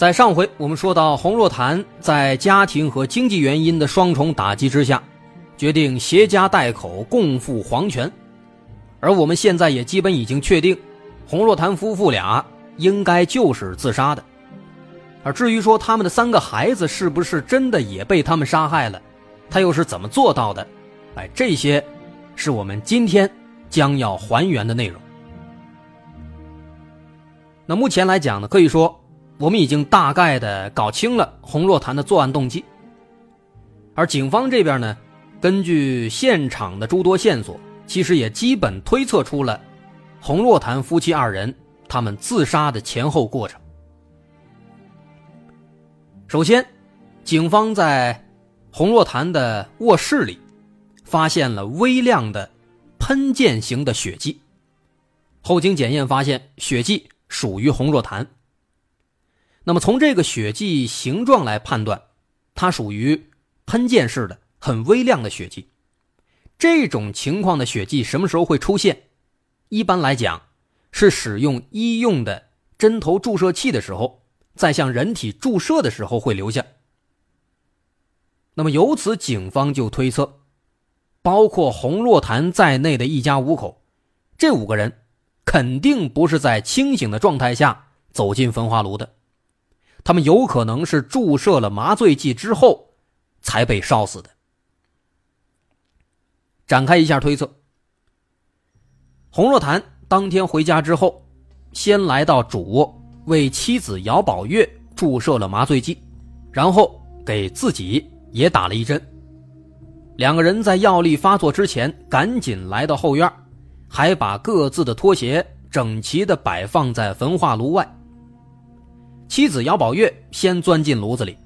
在上回我们说到，洪若潭在家庭和经济原因的双重打击之下，决定携家带口共赴黄泉。而我们现在也基本已经确定，洪若潭夫妇俩应该就是自杀的。而至于说他们的三个孩子是不是真的也被他们杀害了，他又是怎么做到的？哎，这些。是我们今天将要还原的内容。那目前来讲呢，可以说我们已经大概的搞清了洪若潭的作案动机。而警方这边呢，根据现场的诸多线索，其实也基本推测出了洪若潭夫妻二人他们自杀的前后过程。首先，警方在洪若潭的卧室里。发现了微量的喷溅型的血迹，后经检验发现血迹属于洪若潭。那么从这个血迹形状来判断，它属于喷溅式的很微量的血迹。这种情况的血迹什么时候会出现？一般来讲，是使用医用的针头注射器的时候，在向人体注射的时候会留下。那么由此，警方就推测。包括洪若潭在内的一家五口，这五个人肯定不是在清醒的状态下走进焚化炉的，他们有可能是注射了麻醉剂之后才被烧死的。展开一下推测，洪若潭当天回家之后，先来到主卧为妻子姚宝月注射了麻醉剂，然后给自己也打了一针。两个人在药力发作之前，赶紧来到后院，还把各自的拖鞋整齐地摆放在焚化炉外。妻子姚宝月先钻进炉子里，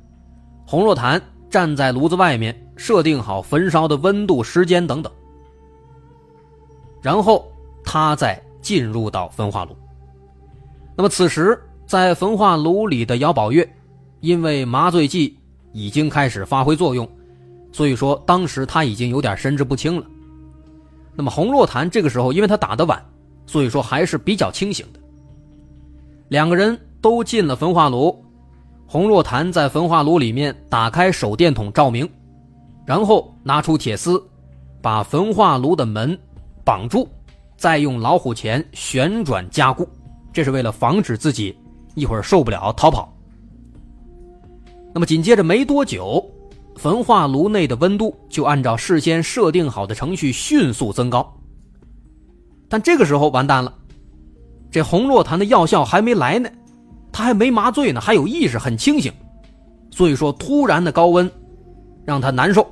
洪若潭站在炉子外面，设定好焚烧的温度、时间等等，然后他再进入到焚化炉。那么此时在焚化炉里的姚宝月，因为麻醉剂已经开始发挥作用。所以说，当时他已经有点神志不清了。那么洪若潭这个时候，因为他打的晚，所以说还是比较清醒的。两个人都进了焚化炉，洪若潭在焚化炉里面打开手电筒照明，然后拿出铁丝，把焚化炉的门绑住，再用老虎钳旋转加固，这是为了防止自己一会儿受不了逃跑。那么紧接着没多久。焚化炉内的温度就按照事先设定好的程序迅速增高，但这个时候完蛋了，这洪若潭的药效还没来呢，他还没麻醉呢，还有意识，很清醒，所以说突然的高温让他难受，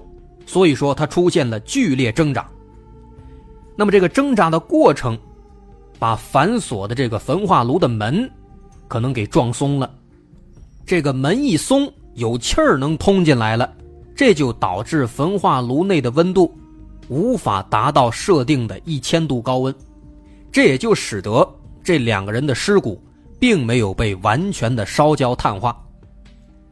所以说他出现了剧烈挣扎。那么这个挣扎的过程，把反锁的这个焚化炉的门可能给撞松了，这个门一松，有气儿能通进来了。这就导致焚化炉内的温度无法达到设定的一千度高温，这也就使得这两个人的尸骨并没有被完全的烧焦碳化。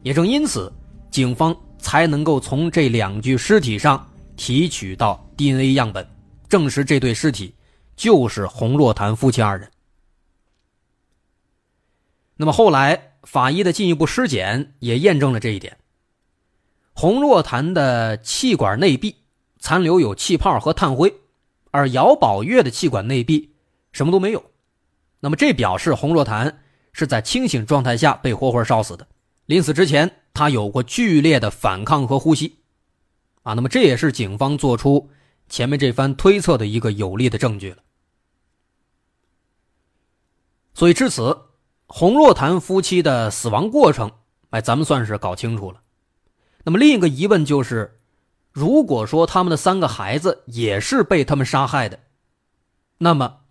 也正因此，警方才能够从这两具尸体上提取到 DNA 样本，证实这对尸体就是洪若潭夫妻二人。那么后来法医的进一步尸检也验证了这一点。洪若潭的气管内壁残留有气泡和炭灰，而姚宝月的气管内壁什么都没有。那么这表示洪若潭是在清醒状态下被活活烧死的。临死之前，他有过剧烈的反抗和呼吸。啊，那么这也是警方做出前面这番推测的一个有力的证据了。所以至此，洪若潭夫妻的死亡过程，哎，咱们算是搞清楚了。那么另一个疑问就是，如果说他们的三个孩子也是被他们杀害的，那么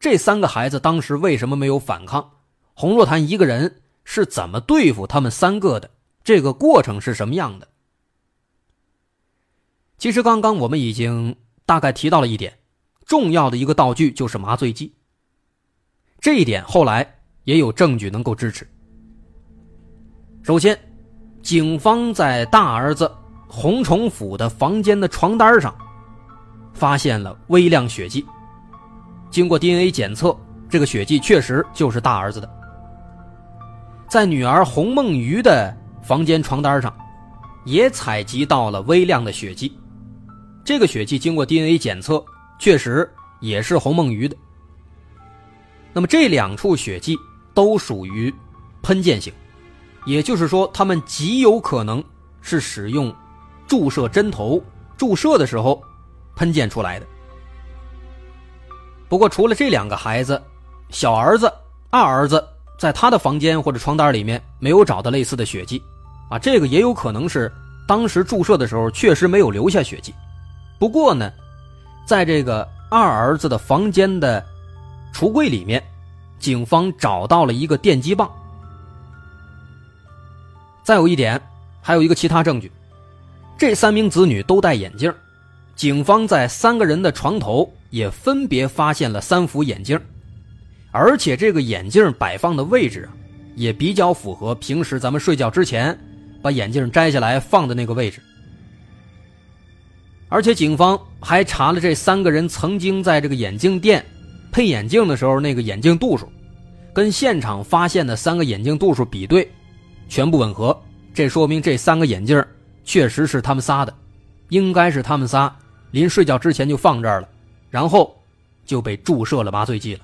这三个孩子当时为什么没有反抗？洪若潭一个人是怎么对付他们三个的，这个过程是什么样的。其实刚刚我们已经大概提到了一点，重要的一个道具就是麻醉剂。这一点后来也有证据能够支持。首先，警方在大儿子洪崇甫的房间的床单上发现了微量血迹，经过 DNA 检测，这个血迹确实就是大儿子的。在女儿洪梦瑜的房间床单上，也采集到了微量的血迹。这个血迹经过 DNA 检测，确实也是洪梦瑜的。那么这两处血迹都属于喷溅型，也就是说，他们极有可能是使用注射针头注射的时候喷溅出来的。不过，除了这两个孩子，小儿子、二儿子在他的房间或者床单里面没有找到类似的血迹，啊，这个也有可能是当时注射的时候确实没有留下血迹。不过呢，在这个二儿子的房间的橱柜里面，警方找到了一个电击棒。再有一点，还有一个其他证据，这三名子女都戴眼镜，警方在三个人的床头也分别发现了三副眼镜，而且这个眼镜摆放的位置啊，也比较符合平时咱们睡觉之前把眼镜摘下来放的那个位置。而且警方还查了这三个人曾经在这个眼镜店配眼镜的时候那个眼镜度数，跟现场发现的三个眼镜度数比对，全部吻合。这说明这三个眼镜确实是他们仨的，应该是他们仨临睡觉之前就放这儿了，然后就被注射了麻醉剂了。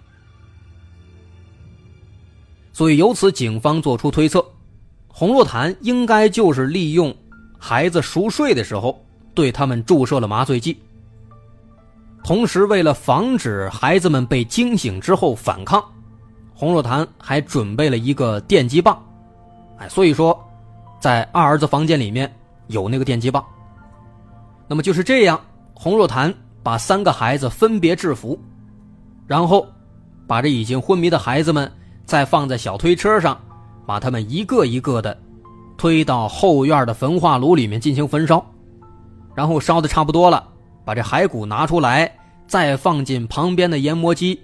所以由此，警方做出推测，洪若潭应该就是利用孩子熟睡的时候。对他们注射了麻醉剂，同时为了防止孩子们被惊醒之后反抗，洪若潭还准备了一个电击棒。哎，所以说，在二儿子房间里面有那个电击棒。那么就是这样，洪若潭把三个孩子分别制服，然后把这已经昏迷的孩子们再放在小推车上，把他们一个一个的推到后院的焚化炉里面进行焚烧。然后烧的差不多了，把这骸骨拿出来，再放进旁边的研磨机，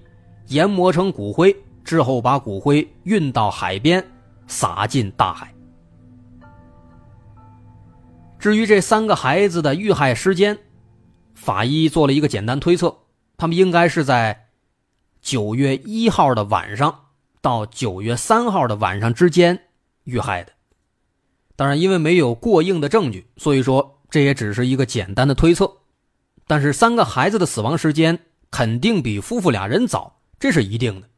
研磨成骨灰之后，把骨灰运到海边，撒进大海。至于这三个孩子的遇害时间，法医做了一个简单推测，他们应该是在九月一号的晚上到九月三号的晚上之间遇害的。当然，因为没有过硬的证据，所以说。这也只是一个简单的推测，但是三个孩子的死亡时间肯定比夫妇俩人早，这是一定的。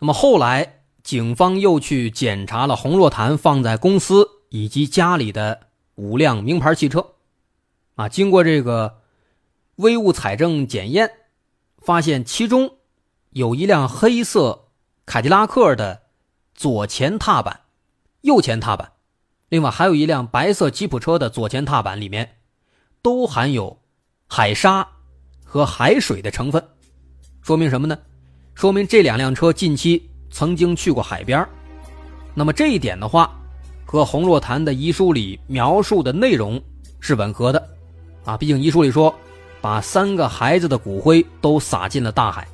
那么后来，警方又去检查了洪若潭放在公司以及家里的五辆名牌汽车，啊，经过这个微物采证检验，发现其中有一辆黑色凯迪拉克的左前踏板、右前踏板。另外还有一辆白色吉普车的左前踏板里面，都含有海沙和海水的成分，说明什么呢？说明这两辆车近期曾经去过海边那么这一点的话，和洪若潭的遗书里描述的内容是吻合的，啊，毕竟遗书里说把三个孩子的骨灰都撒进了大海，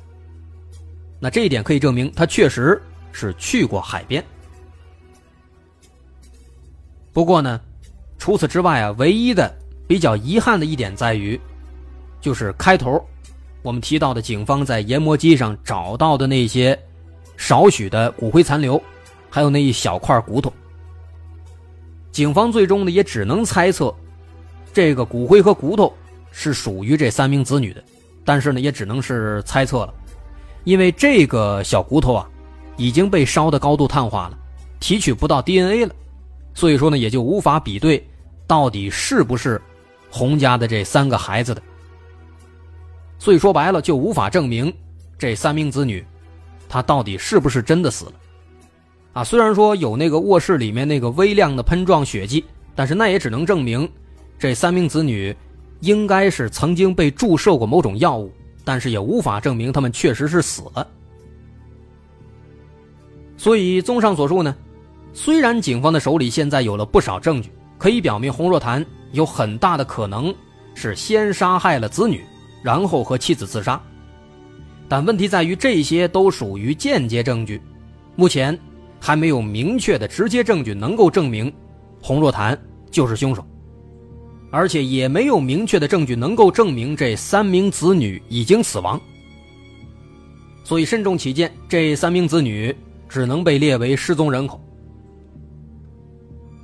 那这一点可以证明他确实是去过海边。不过呢，除此之外啊，唯一的比较遗憾的一点在于，就是开头我们提到的警方在研磨机上找到的那些少许的骨灰残留，还有那一小块骨头。警方最终呢也只能猜测，这个骨灰和骨头是属于这三名子女的，但是呢也只能是猜测了，因为这个小骨头啊已经被烧的高度碳化了，提取不到 DNA 了。所以说呢，也就无法比对，到底是不是洪家的这三个孩子的。所以说白了，就无法证明这三名子女他到底是不是真的死了。啊，虽然说有那个卧室里面那个微量的喷状血迹，但是那也只能证明这三名子女应该是曾经被注射过某种药物，但是也无法证明他们确实是死了。所以，综上所述呢，虽然警方的手里现在有了不少证据，可以表明洪若潭有很大的可能是先杀害了子女，然后和妻子自杀，但问题在于这些都属于间接证据，目前还没有明确的直接证据能够证明洪若潭就是凶手，而且也没有明确的证据能够证明这三名子女已经死亡。所以，慎重起见，这三名子女。只能被列为失踪人口。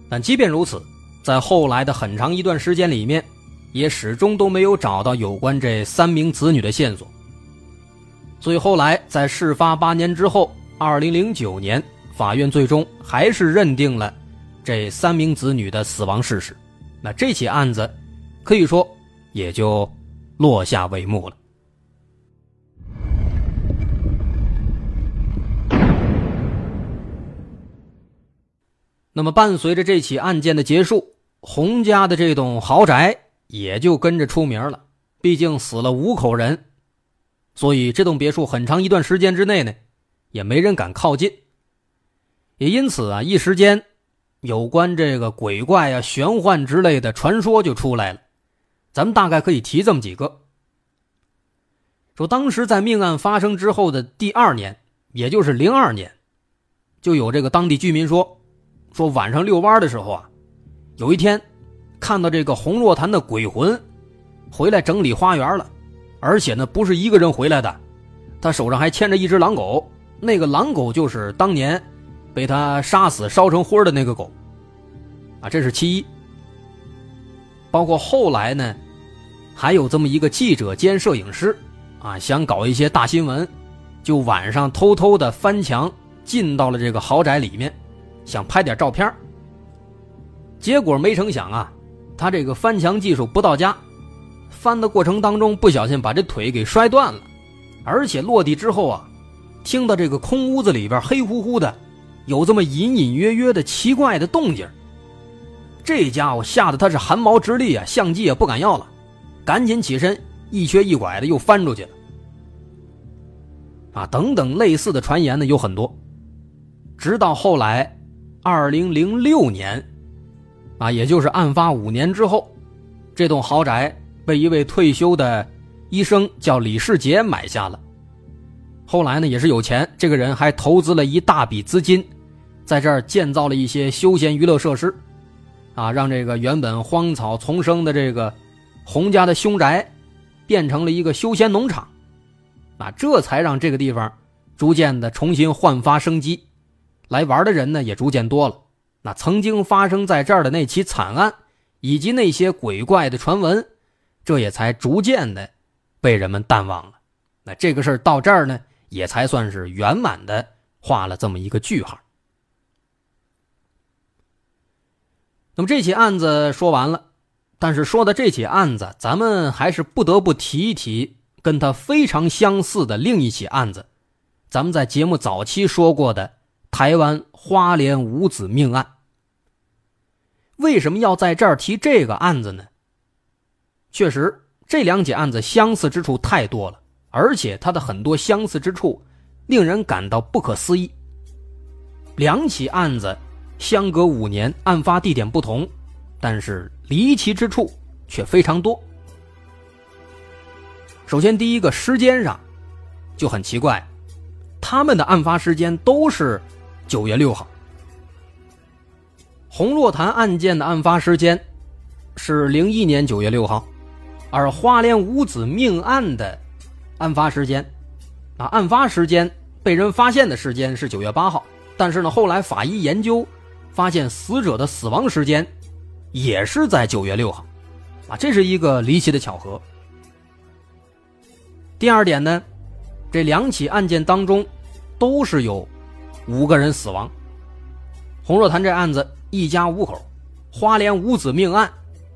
但即便如此，在后来的很长一段时间里面，也始终都没有找到有关这三名子女的线索。所以后来在事发八年之后，二零零九年，法院最终还是认定了这三名子女的死亡事实。那这起案子，可以说也就落下帷幕了。那么，伴随着这起案件的结束，洪家的这栋豪宅也就跟着出名了。毕竟死了五口人，所以这栋别墅很长一段时间之内呢，也没人敢靠近。也因此啊，一时间，有关这个鬼怪啊、玄幻之类的传说就出来了。咱们大概可以提这么几个：说当时在命案发生之后的第二年，也就是零二年，就有这个当地居民说。说晚上遛弯的时候啊，有一天看到这个洪若潭的鬼魂回来整理花园了，而且呢不是一个人回来的，他手上还牵着一只狼狗，那个狼狗就是当年被他杀死烧成灰的那个狗啊，这是其一。包括后来呢，还有这么一个记者兼摄影师啊，想搞一些大新闻，就晚上偷偷的翻墙进到了这个豪宅里面。想拍点照片结果没成想啊，他这个翻墙技术不到家，翻的过程当中不小心把这腿给摔断了，而且落地之后啊，听到这个空屋子里边黑乎乎的，有这么隐隐约约的奇怪的动静这家伙吓得他是汗毛直立啊，相机也不敢要了，赶紧起身一瘸一拐的又翻出去了。啊，等等类似的传言呢有很多，直到后来。二零零六年，啊，也就是案发五年之后，这栋豪宅被一位退休的医生叫李世杰买下了。后来呢，也是有钱，这个人还投资了一大笔资金，在这儿建造了一些休闲娱乐设施，啊，让这个原本荒草丛生的这个洪家的凶宅，变成了一个休闲农场，啊，这才让这个地方逐渐的重新焕发生机。来玩的人呢也逐渐多了，那曾经发生在这儿的那起惨案，以及那些鬼怪的传闻，这也才逐渐的被人们淡忘了。那这个事儿到这儿呢，也才算是圆满的画了这么一个句号。那么这起案子说完了，但是说的这起案子，咱们还是不得不提一提跟他非常相似的另一起案子，咱们在节目早期说过的。台湾花莲五子命案，为什么要在这儿提这个案子呢？确实，这两起案子相似之处太多了，而且它的很多相似之处令人感到不可思议。两起案子相隔五年，案发地点不同，但是离奇之处却非常多。首先，第一个时间上就很奇怪，他们的案发时间都是。九月六号，洪若潭案件的案发时间是零一年九月六号，而花莲五子命案的案发时间，啊，案发时间被人发现的时间是九月八号，但是呢，后来法医研究发现死者的死亡时间也是在九月六号，啊，这是一个离奇的巧合。第二点呢，这两起案件当中都是有。五个人死亡。洪若潭这案子一家五口，花莲五子命案，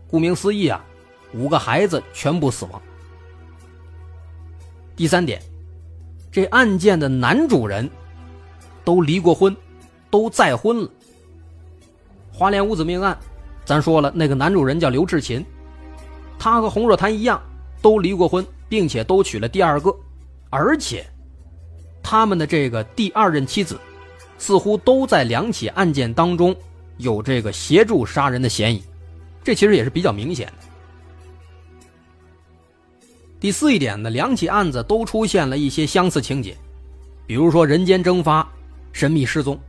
顾名思义啊，五个孩子全部死亡。第三点，这案件的男主人都离过婚，都再婚了。花莲五子命案，咱说了，那个男主人叫刘志勤，他和洪若潭一样，都离过婚，并且都娶了第二个，而且他们的这个第二任妻子。似乎都在两起案件当中有这个协助杀人的嫌疑，这其实也是比较明显的。第四一点呢，两起案子都出现了一些相似情节，比如说人间蒸发、神秘失踪。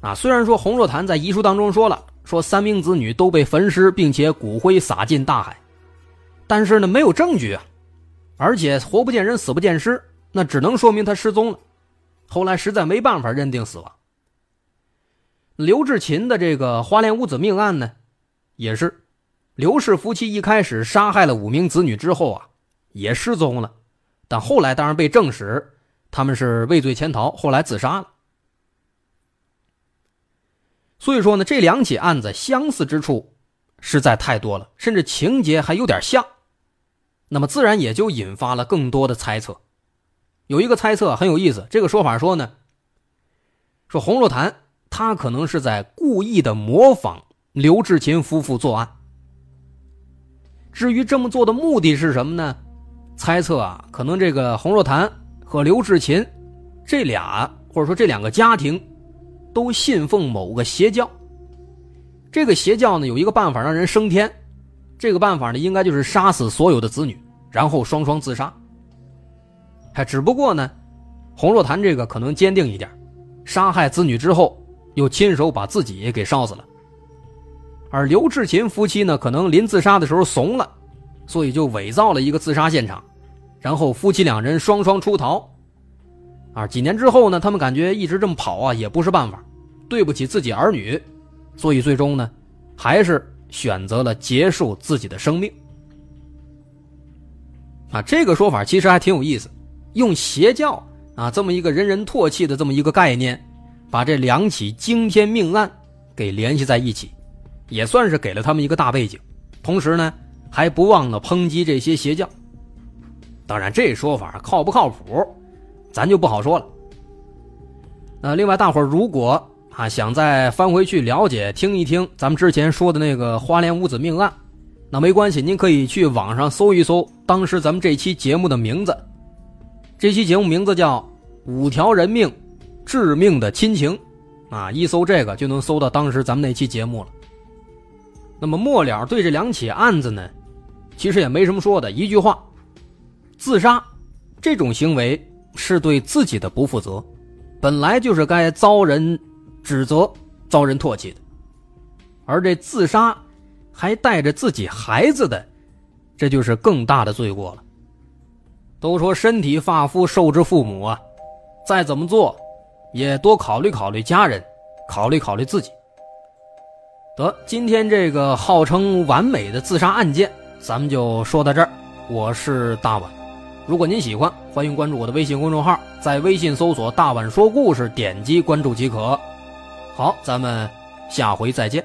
啊，虽然说洪若潭在遗书当中说了，说三名子女都被焚尸，并且骨灰撒进大海，但是呢，没有证据啊，而且活不见人，死不见尸，那只能说明他失踪了。后来实在没办法认定死亡。刘志勤的这个花莲五子命案呢，也是刘氏夫妻一开始杀害了五名子女之后啊，也失踪了，但后来当然被证实他们是畏罪潜逃，后来自杀了。所以说呢，这两起案子相似之处实在太多了，甚至情节还有点像，那么自然也就引发了更多的猜测。有一个猜测很有意思，这个说法说呢，说洪若潭他可能是在故意的模仿刘志勤夫妇作案。至于这么做的目的是什么呢？猜测啊，可能这个洪若潭和刘志勤这俩或者说这两个家庭都信奉某个邪教。这个邪教呢有一个办法让人升天，这个办法呢应该就是杀死所有的子女，然后双双自杀。还只不过呢，洪若潭这个可能坚定一点，杀害子女之后，又亲手把自己也给烧死了。而刘志勤夫妻呢，可能临自杀的时候怂了，所以就伪造了一个自杀现场，然后夫妻两人双双出逃。啊，几年之后呢，他们感觉一直这么跑啊也不是办法，对不起自己儿女，所以最终呢，还是选择了结束自己的生命。啊，这个说法其实还挺有意思。用邪教啊这么一个人人唾弃的这么一个概念，把这两起惊天命案给联系在一起，也算是给了他们一个大背景。同时呢，还不忘了抨击这些邪教。当然，这说法靠不靠谱，咱就不好说了。呃，另外，大伙如果啊想再翻回去了解、听一听咱们之前说的那个花莲五子命案，那没关系，您可以去网上搜一搜当时咱们这期节目的名字。这期节目名字叫《五条人命，致命的亲情》，啊，一搜这个就能搜到当时咱们那期节目了。那么末了对这两起案子呢，其实也没什么说的，一句话：自杀这种行为是对自己的不负责，本来就是该遭人指责、遭人唾弃的。而这自杀还带着自己孩子的，这就是更大的罪过了。都说身体发肤受之父母啊，再怎么做，也多考虑考虑家人，考虑考虑自己。得，今天这个号称完美的自杀案件，咱们就说到这儿。我是大碗，如果您喜欢，欢迎关注我的微信公众号，在微信搜索“大碗说故事”，点击关注即可。好，咱们下回再见。